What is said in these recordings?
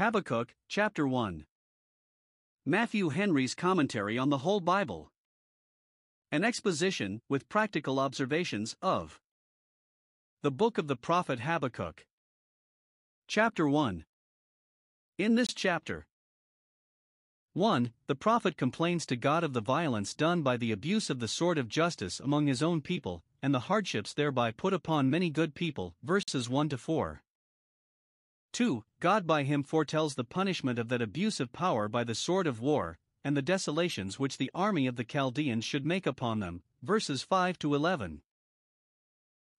Habakkuk, Chapter 1. Matthew Henry's Commentary on the Whole Bible. An exposition, with practical observations, of the book of the prophet Habakkuk. Chapter 1. In this chapter, 1. The prophet complains to God of the violence done by the abuse of the sword of justice among his own people, and the hardships thereby put upon many good people. Verses 1 to 4. 2. God by him foretells the punishment of that abuse of power by the sword of war, and the desolations which the army of the Chaldeans should make upon them. Verses 5 to 11.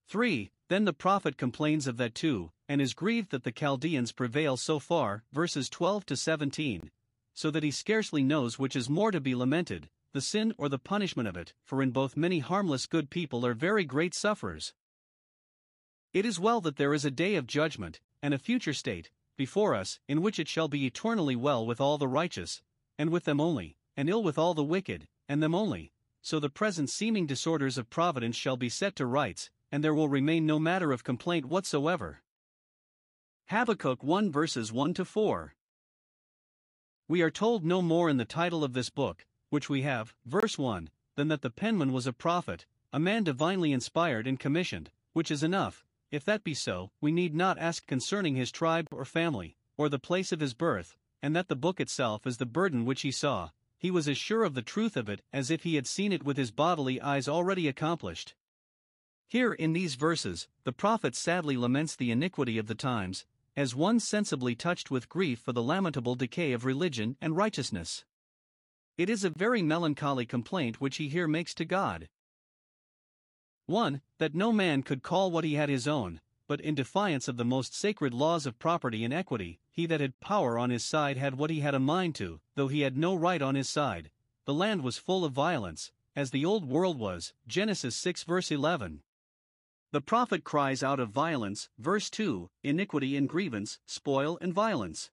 3. Then the prophet complains of that too, and is grieved that the Chaldeans prevail so far. Verses 12 to 17. So that he scarcely knows which is more to be lamented, the sin or the punishment of it, for in both many harmless good people are very great sufferers. It is well that there is a day of judgment, and a future state, before us, in which it shall be eternally well with all the righteous, and with them only, and ill with all the wicked, and them only, so the present seeming disorders of providence shall be set to rights, and there will remain no matter of complaint whatsoever. Habakkuk 1 verses 1 to 4. We are told no more in the title of this book, which we have, verse 1, than that the penman was a prophet, a man divinely inspired and commissioned, which is enough, if that be so, we need not ask concerning his tribe or family, or the place of his birth, and that the book itself is the burden which he saw, he was as sure of the truth of it as if he had seen it with his bodily eyes already accomplished. Here in these verses, the prophet sadly laments the iniquity of the times, as one sensibly touched with grief for the lamentable decay of religion and righteousness. It is a very melancholy complaint which he here makes to God. 1. That no man could call what he had his own, but in defiance of the most sacred laws of property and equity, he that had power on his side had what he had a mind to, though he had no right on his side. The land was full of violence, as the old world was. Genesis 6 verse 11. The prophet cries out of violence, verse 2, iniquity and grievance, spoil and violence.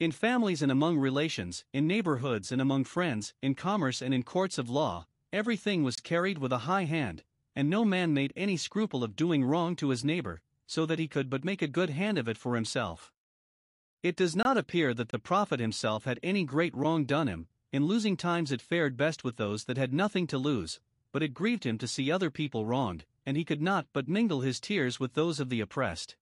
In families and among relations, in neighborhoods and among friends, in commerce and in courts of law, everything was carried with a high hand, and no man made any scruple of doing wrong to his neighbor, so that he could but make a good hand of it for himself. It does not appear that the prophet himself had any great wrong done him, in losing times it fared best with those that had nothing to lose, but it grieved him to see other people wronged, and he could not but mingle his tears with those of the oppressed.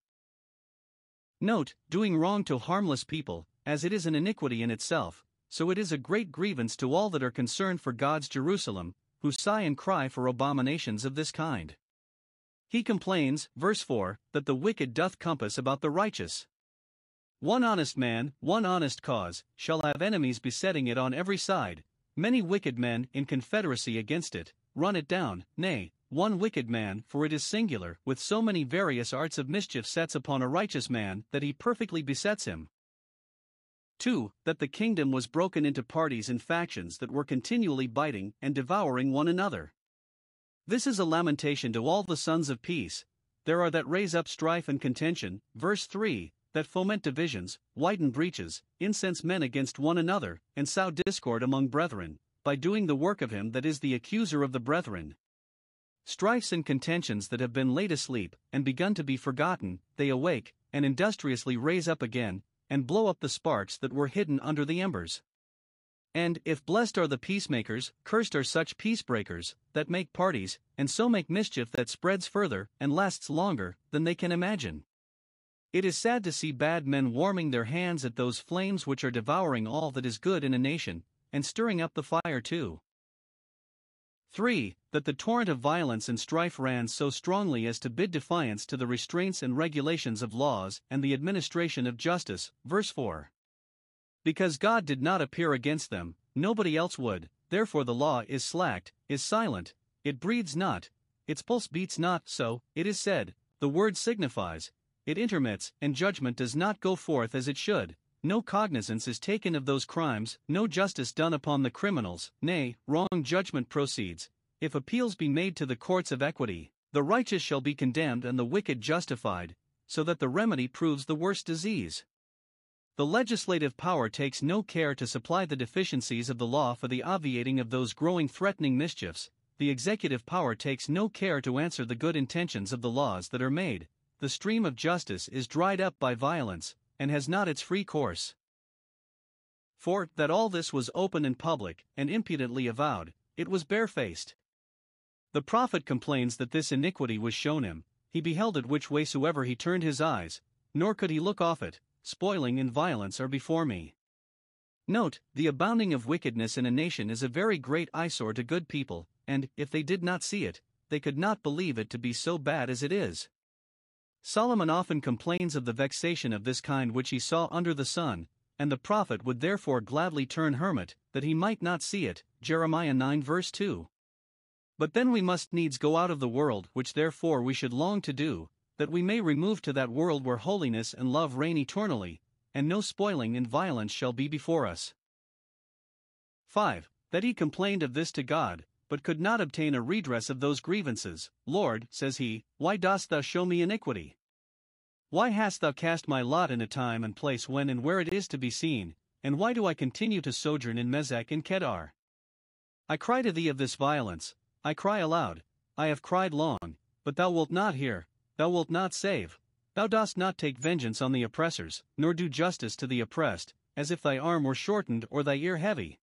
Note, doing wrong to harmless people, as it is an iniquity in itself, so it is a great grievance to all that are concerned for God's Jerusalem, who sigh and cry for abominations of this kind. He complains, verse 4, that the wicked doth compass about the righteous. One honest man, one honest cause, shall have enemies besetting it on every side, many wicked men in confederacy against it, run it down, nay, one wicked man, for it is singular, with so many various arts of mischief sets upon a righteous man that he perfectly besets him. 2. That the kingdom was broken into parties and factions that were continually biting and devouring one another. This is a lamentation to all the sons of peace. There are that raise up strife and contention, verse 3, that foment divisions, widen breaches, incense men against one another, and sow discord among brethren, by doing the work of him that is the accuser of the brethren. Strifes and contentions that have been laid asleep, and begun to be forgotten, they awake, and industriously raise up again, and blow up the sparks that were hidden under the embers. And if blessed are the peacemakers, cursed are such peacebreakers, that make parties, and so make mischief that spreads further and lasts longer than they can imagine. It is sad to see bad men warming their hands at those flames which are devouring all that is good in a nation, and stirring up the fire too. 3. That the torrent of violence and strife ran so strongly as to bid defiance to the restraints and regulations of laws and the administration of justice. Verse 4. Because God did not appear against them, nobody else would, therefore the law is slacked, is silent, it breathes not, its pulse beats not, so, it is said, the word signifies, it intermits, and judgment does not go forth as it should, no cognizance is taken of those crimes, no justice done upon the criminals, nay, wrong judgment proceeds. If appeals be made to the courts of equity, the righteous shall be condemned and the wicked justified, so that the remedy proves the worst disease. The legislative power takes no care to supply the deficiencies of the law for the obviating of those growing threatening mischiefs, the executive power takes no care to answer the good intentions of the laws that are made. The stream of justice is dried up by violence, and has not its free course. For, that all this was open and public, and impudently avowed, it was barefaced. The prophet complains that this iniquity was shown him, he beheld it which way soever he turned his eyes, nor could he look off it, spoiling and violence are before me. Note, the abounding of wickedness in a nation is a very great eyesore to good people, and, if they did not see it, they could not believe it to be so bad as it is. Solomon often complains of the vexation of this kind which he saw under the sun, and the prophet would therefore gladly turn hermit, that he might not see it. Jeremiah 9 verse 2. But then we must needs go out of the world, which therefore we should long to do, that we may remove to that world where holiness and love reign eternally, and no spoiling and violence shall be before us. 5. That he complained of this to God, but could not obtain a redress of those grievances. Lord, says he, why dost thou show me iniquity? Why hast thou cast my lot in a time and place when and where it is to be seen, and why do I continue to sojourn in Meshech and Kedar? I cry to thee of this violence, I cry aloud, I have cried long, but thou wilt not hear, thou wilt not save, thou dost not take vengeance on the oppressors, nor do justice to the oppressed, as if thy arm were shortened or thy ear heavy.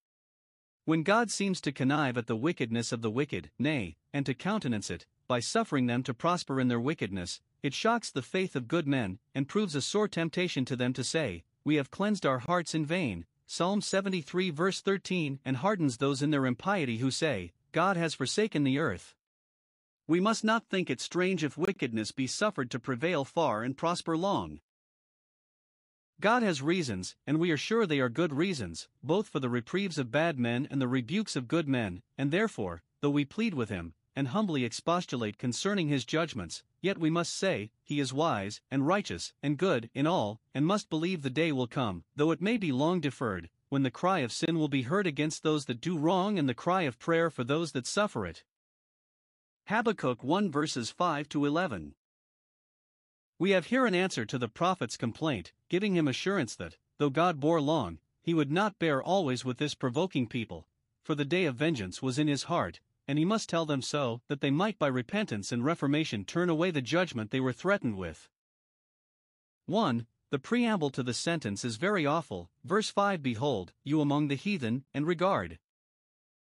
When God seems to connive at the wickedness of the wicked, nay, and to countenance it, by suffering them to prosper in their wickedness, it shocks the faith of good men, and proves a sore temptation to them to say, We have cleansed our hearts in vain. Psalm 73 verse 13 and hardens those in their impiety who say, God has forsaken the earth. We must not think it strange if wickedness be suffered to prevail far and prosper long. God has reasons, and we are sure they are good reasons, both for the reprieves of bad men and the rebukes of good men, and therefore, though we plead with him, and humbly expostulate concerning his judgments, yet we must say, He is wise, and righteous, and good in all, and must believe the day will come, though it may be long deferred, when the cry of sin will be heard against those that do wrong and the cry of prayer for those that suffer it. Habakkuk 1 verses 5 to 11. We have here an answer to the prophet's complaint, giving him assurance that, though God bore long, he would not bear always with this provoking people, for the day of vengeance was in his heart, and he must tell them so, that they might by repentance and reformation turn away the judgment they were threatened with. 1. The preamble to the sentence is very awful. Verse 5 Behold, you among the heathen, and regard.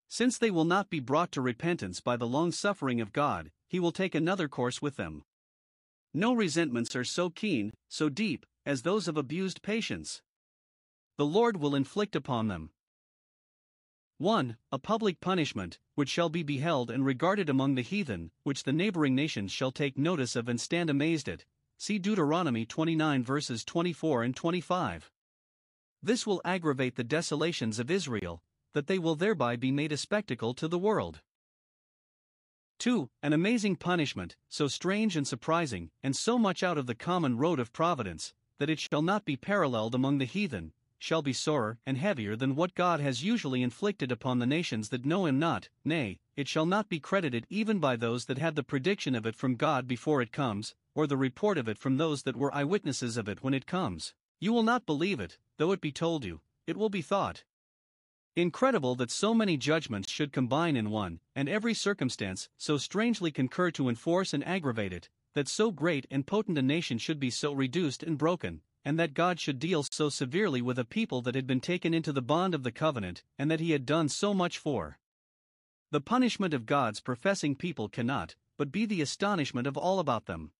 Since they will not be brought to repentance by the long suffering of God, he will take another course with them. No resentments are so keen, so deep, as those of abused patience. The Lord will inflict upon them 1. A public punishment, which shall be beheld and regarded among the heathen, which the neighboring nations shall take notice of and stand amazed at. See Deuteronomy 29 verses 24 and 25. This will aggravate the desolations of Israel, that they will thereby be made a spectacle to the world. 2. An amazing punishment, so strange and surprising, and so much out of the common road of providence, that it shall not be paralleled among the heathen, shall be sorer and heavier than what God has usually inflicted upon the nations that know Him not, nay, it shall not be credited even by those that had the prediction of it from God before it comes, or the report of it from those that were eyewitnesses of it when it comes. You will not believe it, though it be told you, it will be thought. Incredible that so many judgments should combine in one, and every circumstance so strangely concur to enforce and aggravate it, that so great and potent a nation should be so reduced and broken, and that God should deal so severely with a people that had been taken into the bond of the covenant, and that he had done so much for. The punishment of God's professing people cannot, but be the astonishment of all about them.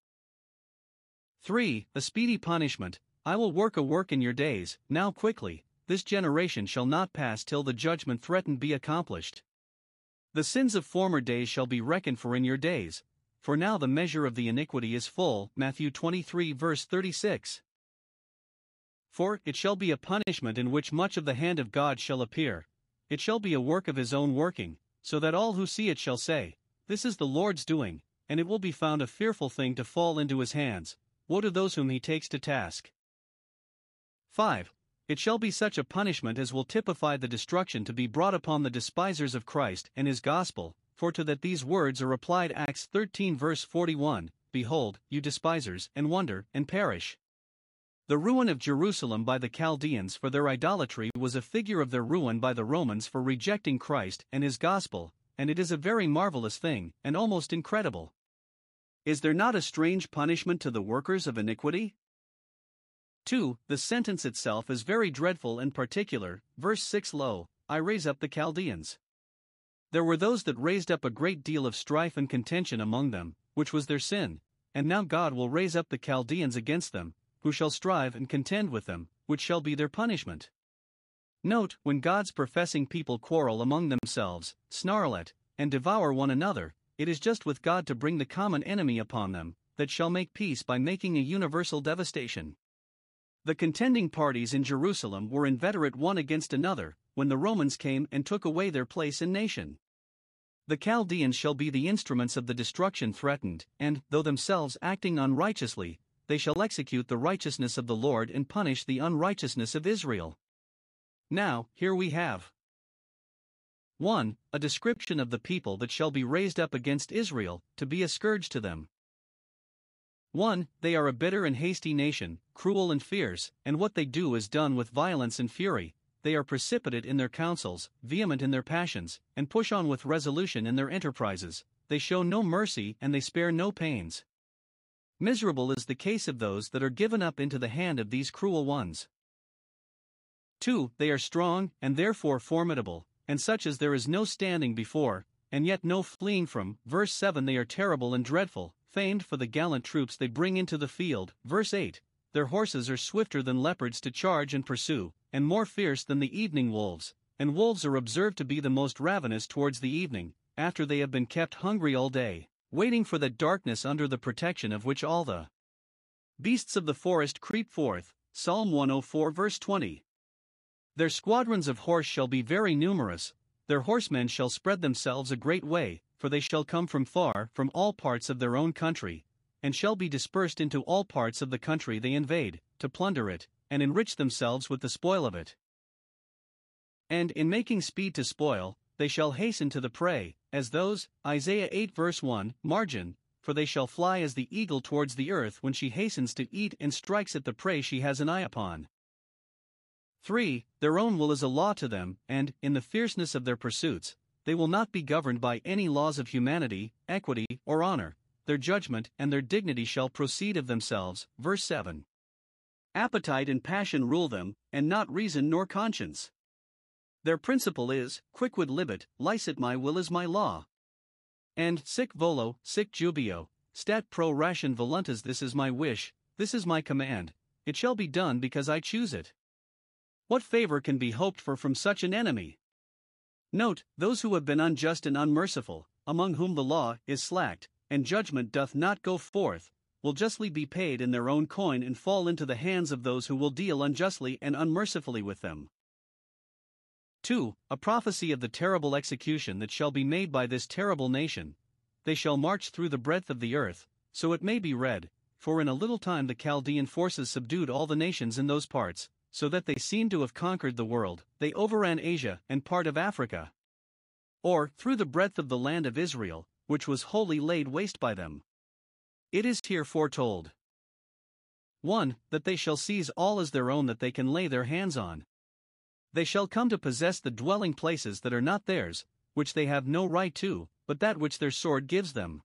3. A speedy punishment. I will work a work in your days, now quickly, this generation shall not pass till the judgment threatened be accomplished. The sins of former days shall be reckoned for in your days, for now the measure of the iniquity is full. Matthew 23 verse 36. For it shall be a punishment in which much of the hand of God shall appear, it shall be a work of his own working, so that all who see it shall say, This is the Lord's doing, and it will be found a fearful thing to fall into his hands. Woe to those whom he takes to task. 5. It shall be such a punishment as will typify the destruction to be brought upon the despisers of Christ and his gospel, for to that these words are applied Acts 13 verse 41 Behold, you despisers, and wonder, and perish. The ruin of Jerusalem by the Chaldeans for their idolatry was a figure of their ruin by the Romans for rejecting Christ and his gospel, and it is a very marvelous thing, and almost incredible. Is there not a strange punishment to the workers of iniquity? 2. The sentence itself is very dreadful and particular. Verse 6 Lo, I raise up the Chaldeans. There were those that raised up a great deal of strife and contention among them, which was their sin, and now God will raise up the Chaldeans against them, who shall strive and contend with them, which shall be their punishment. Note, when God's professing people quarrel among themselves, snarl at, and devour one another, it is just with God to bring the common enemy upon them, that shall make peace by making a universal devastation. The contending parties in Jerusalem were inveterate one against another, when the Romans came and took away their place and nation. The Chaldeans shall be the instruments of the destruction threatened, and, though themselves acting unrighteously, they shall execute the righteousness of the Lord and punish the unrighteousness of Israel. Now, here we have 1. A description of the people that shall be raised up against Israel, to be a scourge to them. 1. They are a bitter and hasty nation, cruel and fierce, and what they do is done with violence and fury. They are precipitate in their counsels, vehement in their passions, and push on with resolution in their enterprises. They show no mercy and they spare no pains. Miserable is the case of those that are given up into the hand of these cruel ones. 2. They are strong, and therefore formidable, and such as there is no standing before, and yet no fleeing from. Verse 7 They are terrible and dreadful, famed for the gallant troops they bring into the field. Verse 8 Their horses are swifter than leopards to charge and pursue, and more fierce than the evening wolves, and wolves are observed to be the most ravenous towards the evening, after they have been kept hungry all day, waiting for the darkness under the protection of which all the beasts of the forest creep forth. Psalm 104 verse 20. Their squadrons of horse shall be very numerous, their horsemen shall spread themselves a great way, for they shall come from far, from all parts of their own country, and shall be dispersed into all parts of the country they invade, to plunder it, and enrich themselves with the spoil of it. And in making speed to spoil, they shall hasten to the prey, as those, Isaiah 8 verse 1, margin, for they shall fly as the eagle towards the earth when she hastens to eat and strikes at the prey she has an eye upon. 3. Their own will is a law to them, and, in the fierceness of their pursuits, they will not be governed by any laws of humanity, equity, or honor, their judgment and their dignity shall proceed of themselves. Verse 7. Appetite and passion rule them, and not reason nor conscience. Their principle is, quicquid libet, licet my will is my law. And sic volo, sic jubeo, stat pro ration voluntas this is my wish, this is my command, it shall be done because I choose it. What favor can be hoped for from such an enemy? Note, those who have been unjust and unmerciful, among whom the law is slacked, and judgment doth not go forth, will justly be paid in their own coin and fall into the hands of those who will deal unjustly and unmercifully with them. 2. A prophecy of the terrible execution that shall be made by this terrible nation. They shall march through the breadth of the earth, so it may be read, for in a little time the Chaldean forces subdued all the nations in those parts, so that they seem to have conquered the world, they overran Asia and part of Africa. Or, through the breadth of the land of Israel, which was wholly laid waste by them. It is here foretold 1. That they shall seize all as their own that they can lay their hands on. They shall come to possess the dwelling places that are not theirs, which they have no right to, but that which their sword gives them.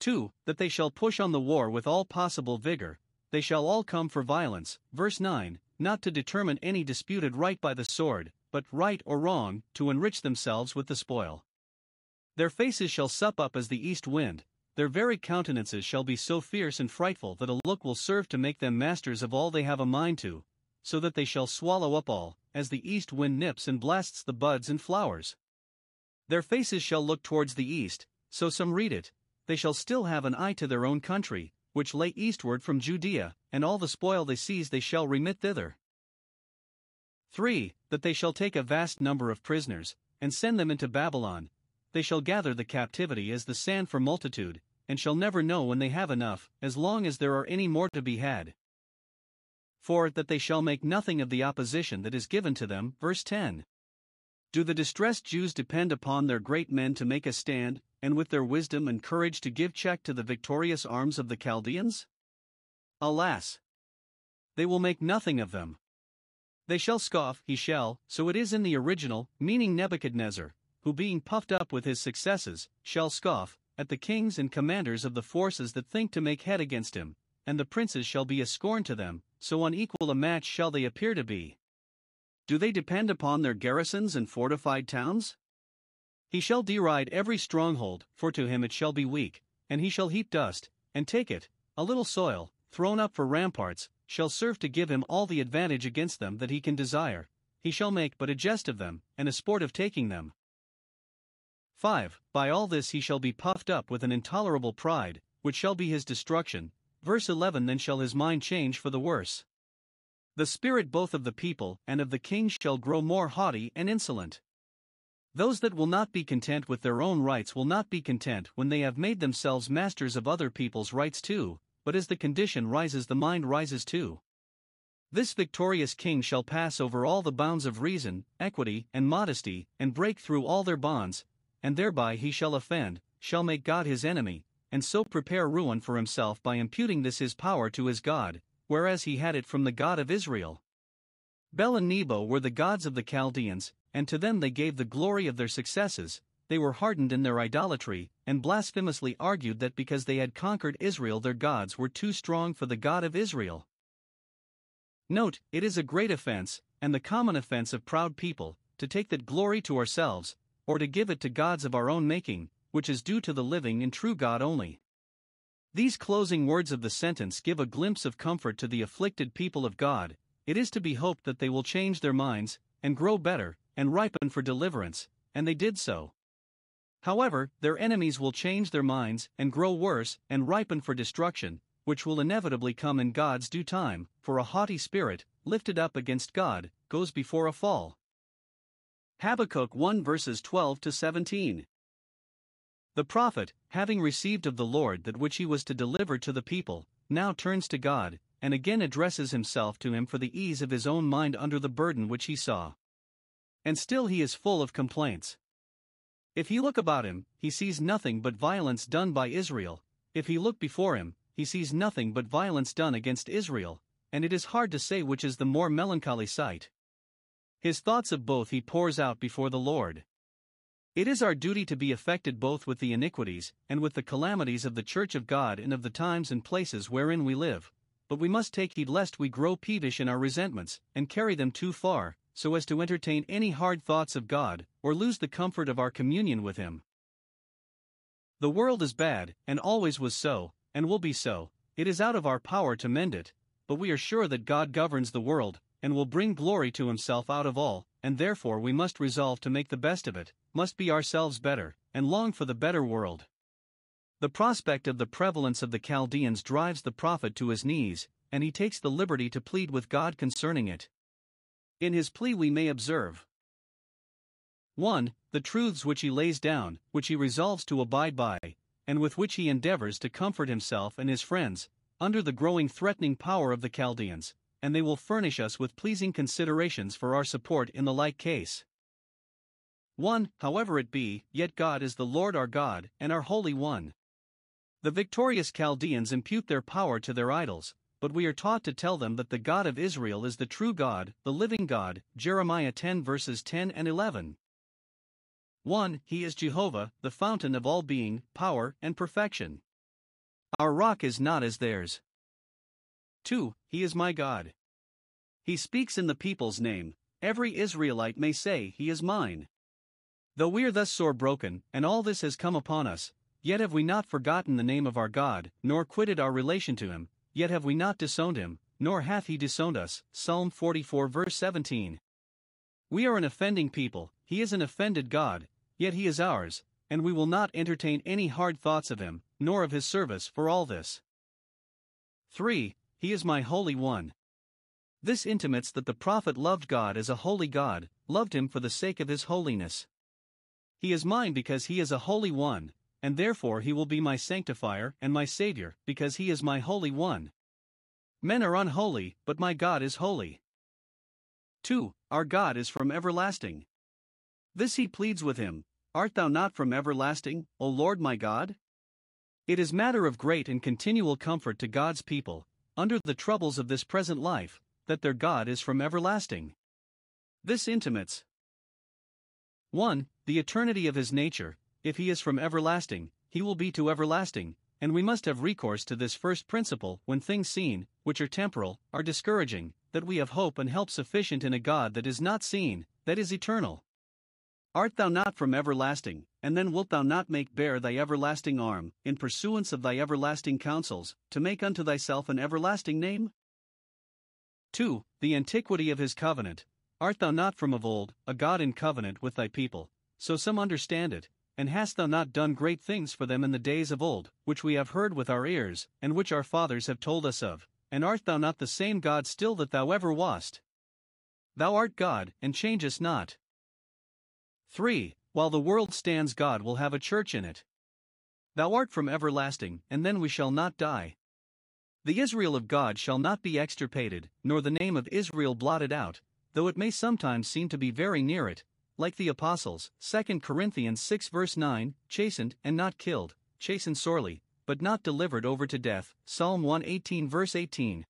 2. That they shall push on the war with all possible vigor, they shall all come for violence. Verse 9 Not to determine any disputed right by the sword, but right or wrong, to enrich themselves with the spoil. Their faces shall sup up as the east wind, their very countenances shall be so fierce and frightful that a look will serve to make them masters of all they have a mind to, so that they shall swallow up all, as the east wind nips and blasts the buds and flowers. Their faces shall look towards the east, so some read it, they shall still have an eye to their own country, which lay eastward from Judea, and all the spoil they seize they shall remit thither. 3. That they shall take a vast number of prisoners, and send them into Babylon. They shall gather the captivity as the sand for multitude, and shall never know when they have enough, as long as there are any more to be had. 4. That they shall make nothing of the opposition that is given to them. Verse 10. Do the distressed Jews depend upon their great men to make a stand, and with their wisdom and courage to give check to the victorious arms of the Chaldeans? Alas! They will make nothing of them. They shall scoff, he shall, so it is in the original, meaning Nebuchadnezzar, who being puffed up with his successes, shall scoff, at the kings and commanders of the forces that think to make head against him, and the princes shall be a scorn to them, so unequal a match shall they appear to be. Do they depend upon their garrisons and fortified towns? He shall deride every stronghold, for to him it shall be weak, and he shall heap dust, and take it, a little soil, thrown up for ramparts, shall serve to give him all the advantage against them that he can desire, he shall make but a jest of them, and a sport of taking them. 5. By all this he shall be puffed up with an intolerable pride, which shall be his destruction. Verse 11 Then shall his mind change for the worse. The spirit both of the people and of the king shall grow more haughty and insolent. Those that will not be content with their own rights will not be content when they have made themselves masters of other people's rights too, but as the condition rises, the mind rises too. This victorious king shall pass over all the bounds of reason, equity, and modesty, and break through all their bonds, and thereby he shall offend, shall make God his enemy, and so prepare ruin for himself by imputing this his power to his God, whereas he had it from the God of Israel. Bel and Nebo were the gods of the Chaldeans, and to them they gave the glory of their successes. They were hardened in their idolatry, and blasphemously argued that because they had conquered Israel, their gods were too strong for the God of Israel. Note, it is a great offense, and the common offense of proud people, to take that glory to ourselves, or to give it to gods of our own making, which is due to the living and true God only. These closing words of the sentence give a glimpse of comfort to the afflicted people of God. It is to be hoped that they will change their minds, and grow better, and ripen for deliverance, and they did so. However, their enemies will change their minds, and grow worse, and ripen for destruction, which will inevitably come in God's due time, for a haughty spirit, lifted up against God, goes before a fall. Habakkuk 1 verses 12 to 17. The prophet, having received of the Lord that which he was to deliver to the people, now turns to God, and again addresses himself to him for the ease of his own mind under the burden which he saw. And still he is full of complaints. If he look about him, he sees nothing but violence done by Israel, if he look before him, he sees nothing but violence done against Israel, and it is hard to say which is the more melancholy sight. His thoughts of both he pours out before the Lord. It is our duty to be affected both with the iniquities and with the calamities of the Church of God and of the times and places wherein we live, but we must take heed lest we grow peevish in our resentments and carry them too far, so as to entertain any hard thoughts of God, or lose the comfort of our communion with Him. The world is bad, and always was so, and will be so, it is out of our power to mend it, but we are sure that God governs the world, and will bring glory to Himself out of all, and therefore we must resolve to make the best of it, must be ourselves better, and long for the better world. The prospect of the prevalence of the Chaldeans drives the prophet to his knees, and he takes the liberty to plead with God concerning it. In his plea, we may observe 1. The truths which he lays down, which he resolves to abide by, and with which he endeavors to comfort himself and his friends, under the growing threatening power of the Chaldeans, and they will furnish us with pleasing considerations for our support in the like case. 1. However it be, yet God is the Lord our God, and our Holy One. The victorious Chaldeans impute their power to their idols, but we are taught to tell them that the God of Israel is the true God, the living God. Jeremiah 10 verses 10 and 11. 1. He is Jehovah, the fountain of all being, power, and perfection. Our rock is not as theirs. 2. He is my God. He speaks in the people's name. Every Israelite may say, He is mine. Though we are thus sore broken, and all this has come upon us, yet have we not forgotten the name of our God, nor quitted our relation to Him, yet have we not disowned Him, nor hath He disowned us. Psalm 44 verse 17. We are an offending people, He is an offended God, yet He is ours, and we will not entertain any hard thoughts of Him, nor of His service for all this. 3. He is my Holy One. This intimates that the prophet loved God as a holy God, loved him for the sake of his holiness. He is mine because he is a holy one, and therefore he will be my sanctifier and my Saviour, because he is my holy one. Men are unholy, but my God is holy. 2. Our God is from everlasting. This he pleads with him Art thou not from everlasting, O Lord my God? It is matter of great and continual comfort to God's people, under the troubles of this present life, that their God is from everlasting. This intimates 1. The eternity of his nature, if he is from everlasting, he will be to everlasting, and we must have recourse to this first principle when things seen, which are temporal, are discouraging, that we have hope and help sufficient in a God that is not seen, that is eternal. Art thou not from everlasting, and then wilt thou not make bare thy everlasting arm, in pursuance of thy everlasting counsels, to make unto thyself an everlasting name? 2. The antiquity of his covenant. Art thou not from of old, a God in covenant with thy people, so some understand it, and hast thou not done great things for them in the days of old, which we have heard with our ears, and which our fathers have told us of? And art thou not the same God still that thou ever wast? Thou art God, and changest not. 3. While the world stands, God will have a church in it. Thou art from everlasting, and then we shall not die. The Israel of God shall not be extirpated, nor the name of Israel blotted out, though it may sometimes seem to be very near it, like the apostles, 2 Corinthians 6 verse 9, chastened and not killed, chastened sorely, but not delivered over to death, Psalm 118 verse 18.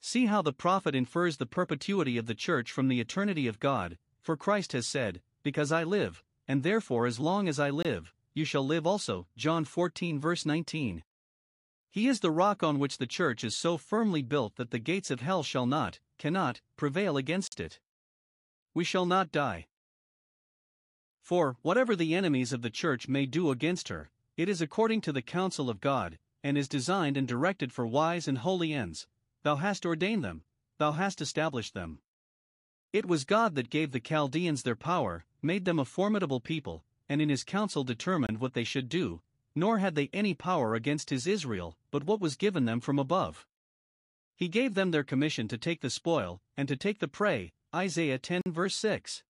See how the prophet infers the perpetuity of the church from the eternity of God, for Christ has said, Because I live, and therefore as long as I live, you shall live also, John 14 verse 19. He is the rock on which the church is so firmly built that the gates of hell shall not, cannot, prevail against it. We shall not die. For, whatever the enemies of the church may do against her, it is according to the counsel of God, and is designed and directed for wise and holy ends. Thou hast ordained them, thou hast established them. It was God that gave the Chaldeans their power, made them a formidable people, and in his counsel determined what they should do, nor had they any power against his Israel, but what was given them from above. He gave them their commission to take the spoil, and to take the prey. Isaiah 10 verse 6.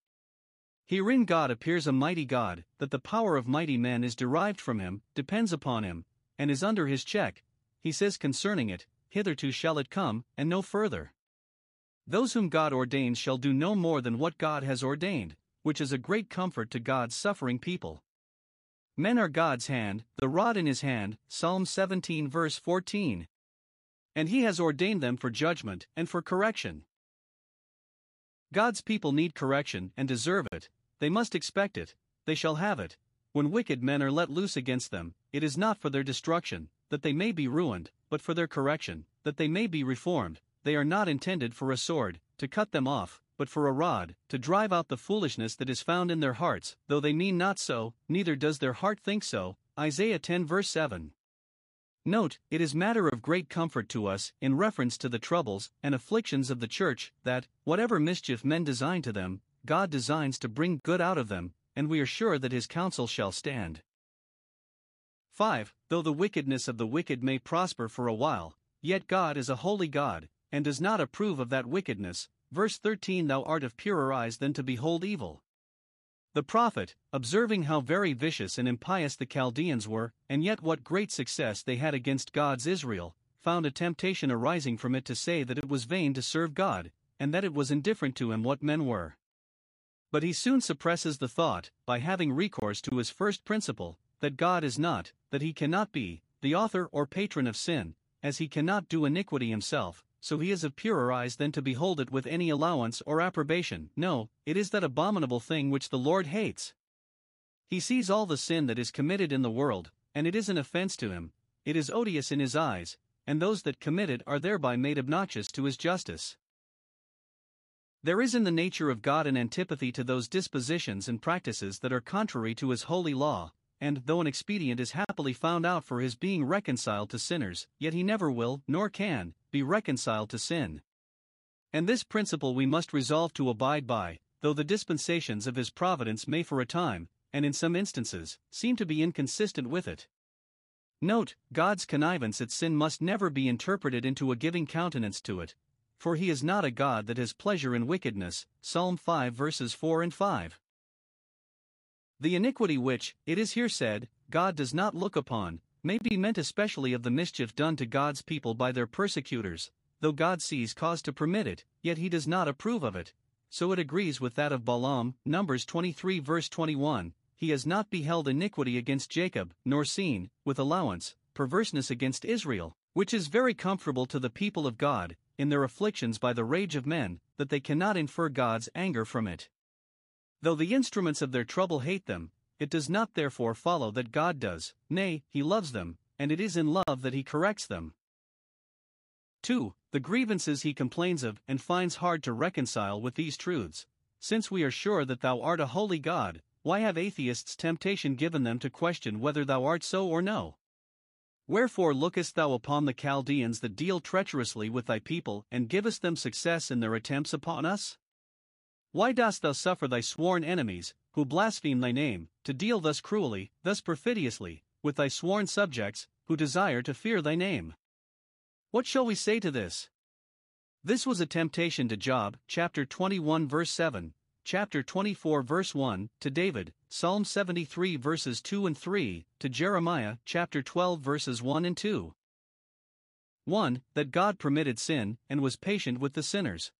Herein God appears a mighty God, that the power of mighty men is derived from him, depends upon him, and is under his check. He says concerning it, Hitherto shall it come, and no further. Those whom God ordains shall do no more than what God has ordained, which is a great comfort to God's suffering people. Men are God's hand, the rod in his hand, Psalm 17 verse 14. And he has ordained them for judgment and for correction. God's people need correction and deserve it, they must expect it, they shall have it. When wicked men are let loose against them, it is not for their destruction, that they may be ruined, but for their correction, that they may be reformed. They are not intended for a sword, to cut them off, but for a rod, to drive out the foolishness that is found in their hearts, though they mean not so, neither does their heart think so. Isaiah 10 verse 7. Note, it is matter of great comfort to us, in reference to the troubles and afflictions of the church, that, whatever mischief men design to them, God designs to bring good out of them, and we are sure that his counsel shall stand. 5. Though the wickedness of the wicked may prosper for a while, yet God is a holy God, and does not approve of that wickedness. Verse 13 Thou art of purer eyes than to behold evil. The prophet, observing how very vicious and impious the Chaldeans were, and yet what great success they had against God's Israel, found a temptation arising from it to say that it was vain to serve God, and that it was indifferent to him what men were. But he soon suppresses the thought, by having recourse to his first principle, that God is not, that he cannot be, the author or patron of sin, as he cannot do iniquity himself, so he is of purer eyes than to behold it with any allowance or approbation. No, it is that abominable thing which the Lord hates. He sees all the sin that is committed in the world, and it is an offense to him, it is odious in his eyes, and those that commit it are thereby made obnoxious to his justice. There is in the nature of God an antipathy to those dispositions and practices that are contrary to His holy law, and though an expedient is happily found out for His being reconciled to sinners, yet He never will, nor can, be reconciled to sin. And this principle we must resolve to abide by, though the dispensations of His providence may for a time, and in some instances, seem to be inconsistent with it. Note, God's connivance at sin must never be interpreted into a giving countenance to it, for he is not a God that has pleasure in wickedness. Psalm 5 verses 4 and 5. The iniquity which, it is here said, God does not look upon, may be meant especially of the mischief done to God's people by their persecutors, though God sees cause to permit it, yet he does not approve of it. So it agrees with that of Balaam, Numbers 23 verse 21. He has not beheld iniquity against Jacob, nor seen, with allowance, perverseness against Israel, which is very comfortable to the people of God, in their afflictions by the rage of men, that they cannot infer God's anger from it. Though the instruments of their trouble hate them, it does not therefore follow that God does, nay, he loves them, and it is in love that he corrects them. 2. The grievances he complains of and finds hard to reconcile with these truths. Since we are sure that thou art a holy God, why have atheists temptation given them to question whether thou art so or no? Wherefore lookest thou upon the Chaldeans that deal treacherously with thy people, and givest them success in their attempts upon us? Why dost thou suffer thy sworn enemies, who blaspheme thy name, to deal thus cruelly, thus perfidiously, with thy sworn subjects, who desire to fear thy name? What shall we say to this? This was a temptation to Job, chapter 21, verse 7, chapter 24, verse 1, to David, Psalm 73, verses 2 and 3, to Jeremiah, chapter 12, verses 1 and 2. 1. That God permitted sin, and was patient with the sinners.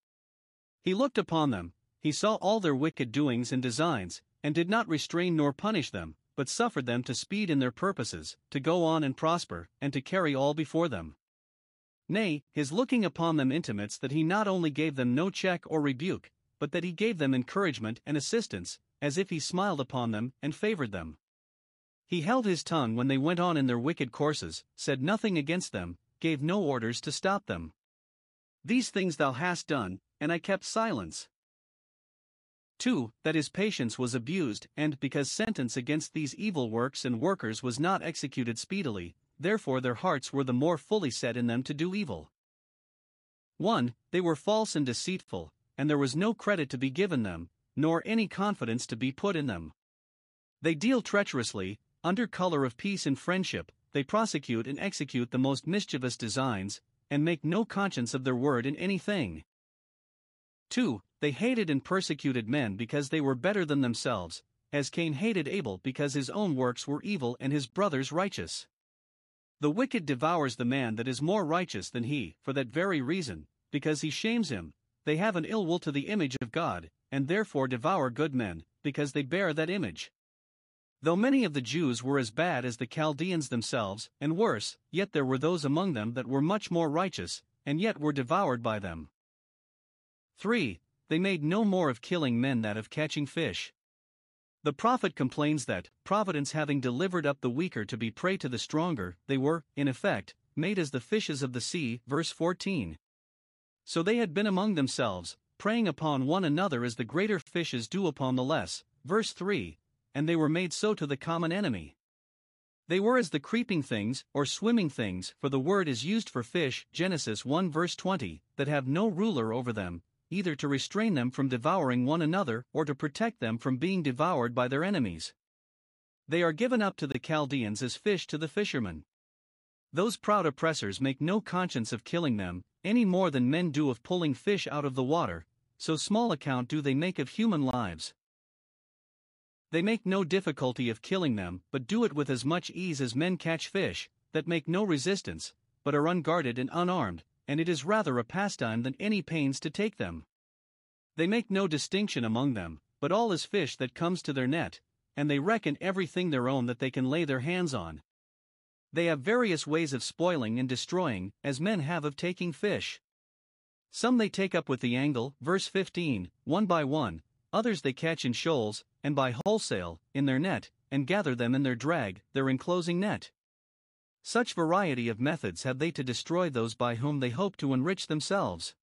He looked upon them, he saw all their wicked doings and designs, and did not restrain nor punish them, but suffered them to speed in their purposes, to go on and prosper, and to carry all before them. Nay, his looking upon them intimates that he not only gave them no check or rebuke, but that he gave them encouragement and assistance, as if he smiled upon them and favored them. He held his tongue when they went on in their wicked courses, said nothing against them, gave no orders to stop them. These things thou hast done, and I kept silence. 2. That his patience was abused, and because sentence against these evil works and workers was not executed speedily, therefore their hearts were the more fully set in them to do evil. 1. They were false and deceitful, and there was no credit to be given them, nor any confidence to be put in them. They deal treacherously, under color of peace and friendship, they prosecute and execute the most mischievous designs, and make no conscience of their word in anything. 2. They hated and persecuted men because they were better than themselves, as Cain hated Abel because his own works were evil and his brother's righteous. The wicked devours the man that is more righteous than he, for that very reason, because he shames him. They have an ill will to the image of God, and therefore devour good men, because they bear that image. Though many of the Jews were as bad as the Chaldeans themselves, and worse, yet there were those among them that were much more righteous, and yet were devoured by them. 3. They made no more of killing men than of catching fish. The prophet complains that, Providence having delivered up the weaker to be prey to the stronger, they were, in effect, made as the fishes of the sea. Verse 14. So they had been among themselves, preying upon one another as the greater fishes do upon the less. Verse 3. And they were made so to the common enemy. They were as the creeping things, or swimming things, for the word is used for fish, Genesis 1 verse 20, that have no ruler over them, either to restrain them from devouring one another or to protect them from being devoured by their enemies. They are given up to the Chaldeans as fish to the fishermen. Those proud oppressors make no conscience of killing them, any more than men do of pulling fish out of the water, so small account do they make of human lives. They make no difficulty of killing them, but do it with as much ease as men catch fish, that make no resistance, but are unguarded and unarmed, and it is rather a pastime than any pains to take them. They make no distinction among them, but all is fish that comes to their net, and they reckon everything their own that they can lay their hands on. They have various ways of spoiling and destroying, as men have of taking fish. Some they take up with the angle, verse 15, one by one, others they catch in shoals, and by wholesale, in their net, and gather them in their drag, their enclosing net. Such variety of methods have they to destroy those by whom they hope to enrich themselves.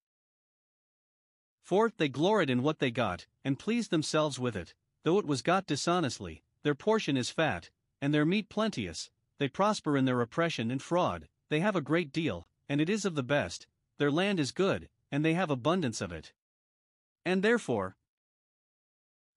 Fourth, they gloried in what they got, and pleased themselves with it, though it was got dishonestly, their portion is fat, and their meat plenteous, they prosper in their oppression and fraud, they have a great deal, and it is of the best, their land is good, and they have abundance of it. And therefore,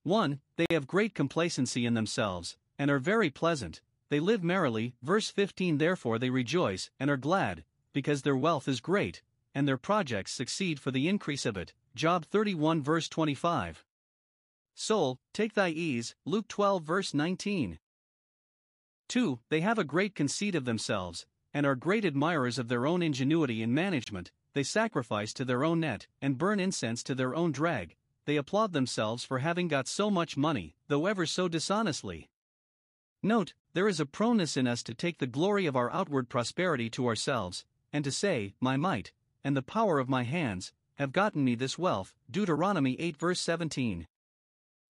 1. They have great complacency in themselves, and are very pleasant, they live merrily. Verse 15 Therefore they rejoice and are glad, because their wealth is great, and their projects succeed for the increase of it. Job 31 verse 25. Soul, take thy ease. Luke 12 verse 19. 2. They have a great conceit of themselves, and are great admirers of their own ingenuity in management. They sacrifice to their own net, and burn incense to their own drag. They applaud themselves for having got so much money, though ever so dishonestly. Note, there is a proneness in us to take the glory of our outward prosperity to ourselves, and to say, My might, and the power of my hands, have gotten me this wealth. Deuteronomy 8 verse 17.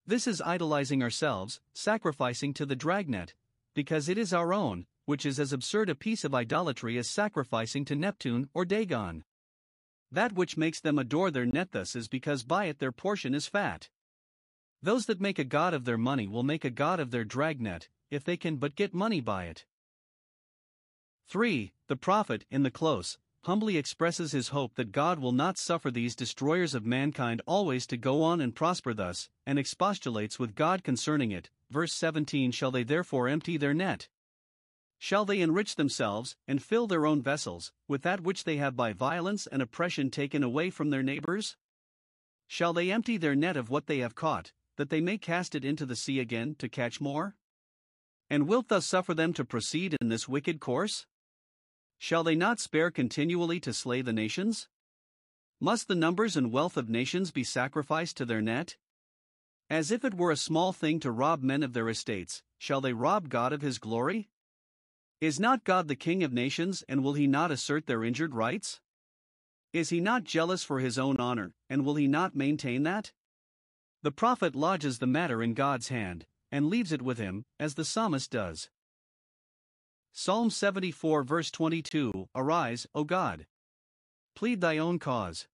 This is idolizing ourselves, sacrificing to the dragnet, because it is our own, which is as absurd a piece of idolatry as sacrificing to Neptune or Dagon. That which makes them adore their net thus is because by it their portion is fat. Those that make a god of their money will make a god of their dragnet, if they can but get money by it. 3. The prophet, in the close, humbly expresses his hope that God will not suffer these destroyers of mankind always to go on and prosper thus, and expostulates with God concerning it. Verse 17 Shall they therefore empty their net? Shall they enrich themselves, and fill their own vessels, with that which they have by violence and oppression taken away from their neighbors? Shall they empty their net of what they have caught, that they may cast it into the sea again to catch more? And wilt thou suffer them to proceed in this wicked course? Shall they not spare continually to slay the nations? Must the numbers and wealth of nations be sacrificed to their net? As if it were a small thing to rob men of their estates, shall they rob God of his glory? Is not God the King of nations, and will he not assert their injured rights? Is he not jealous for his own honor, and will he not maintain that? The prophet lodges the matter in God's hand, and leaves it with him, as the psalmist does. Psalm 74, verse 22 Arise, O God! Plead thy own cause.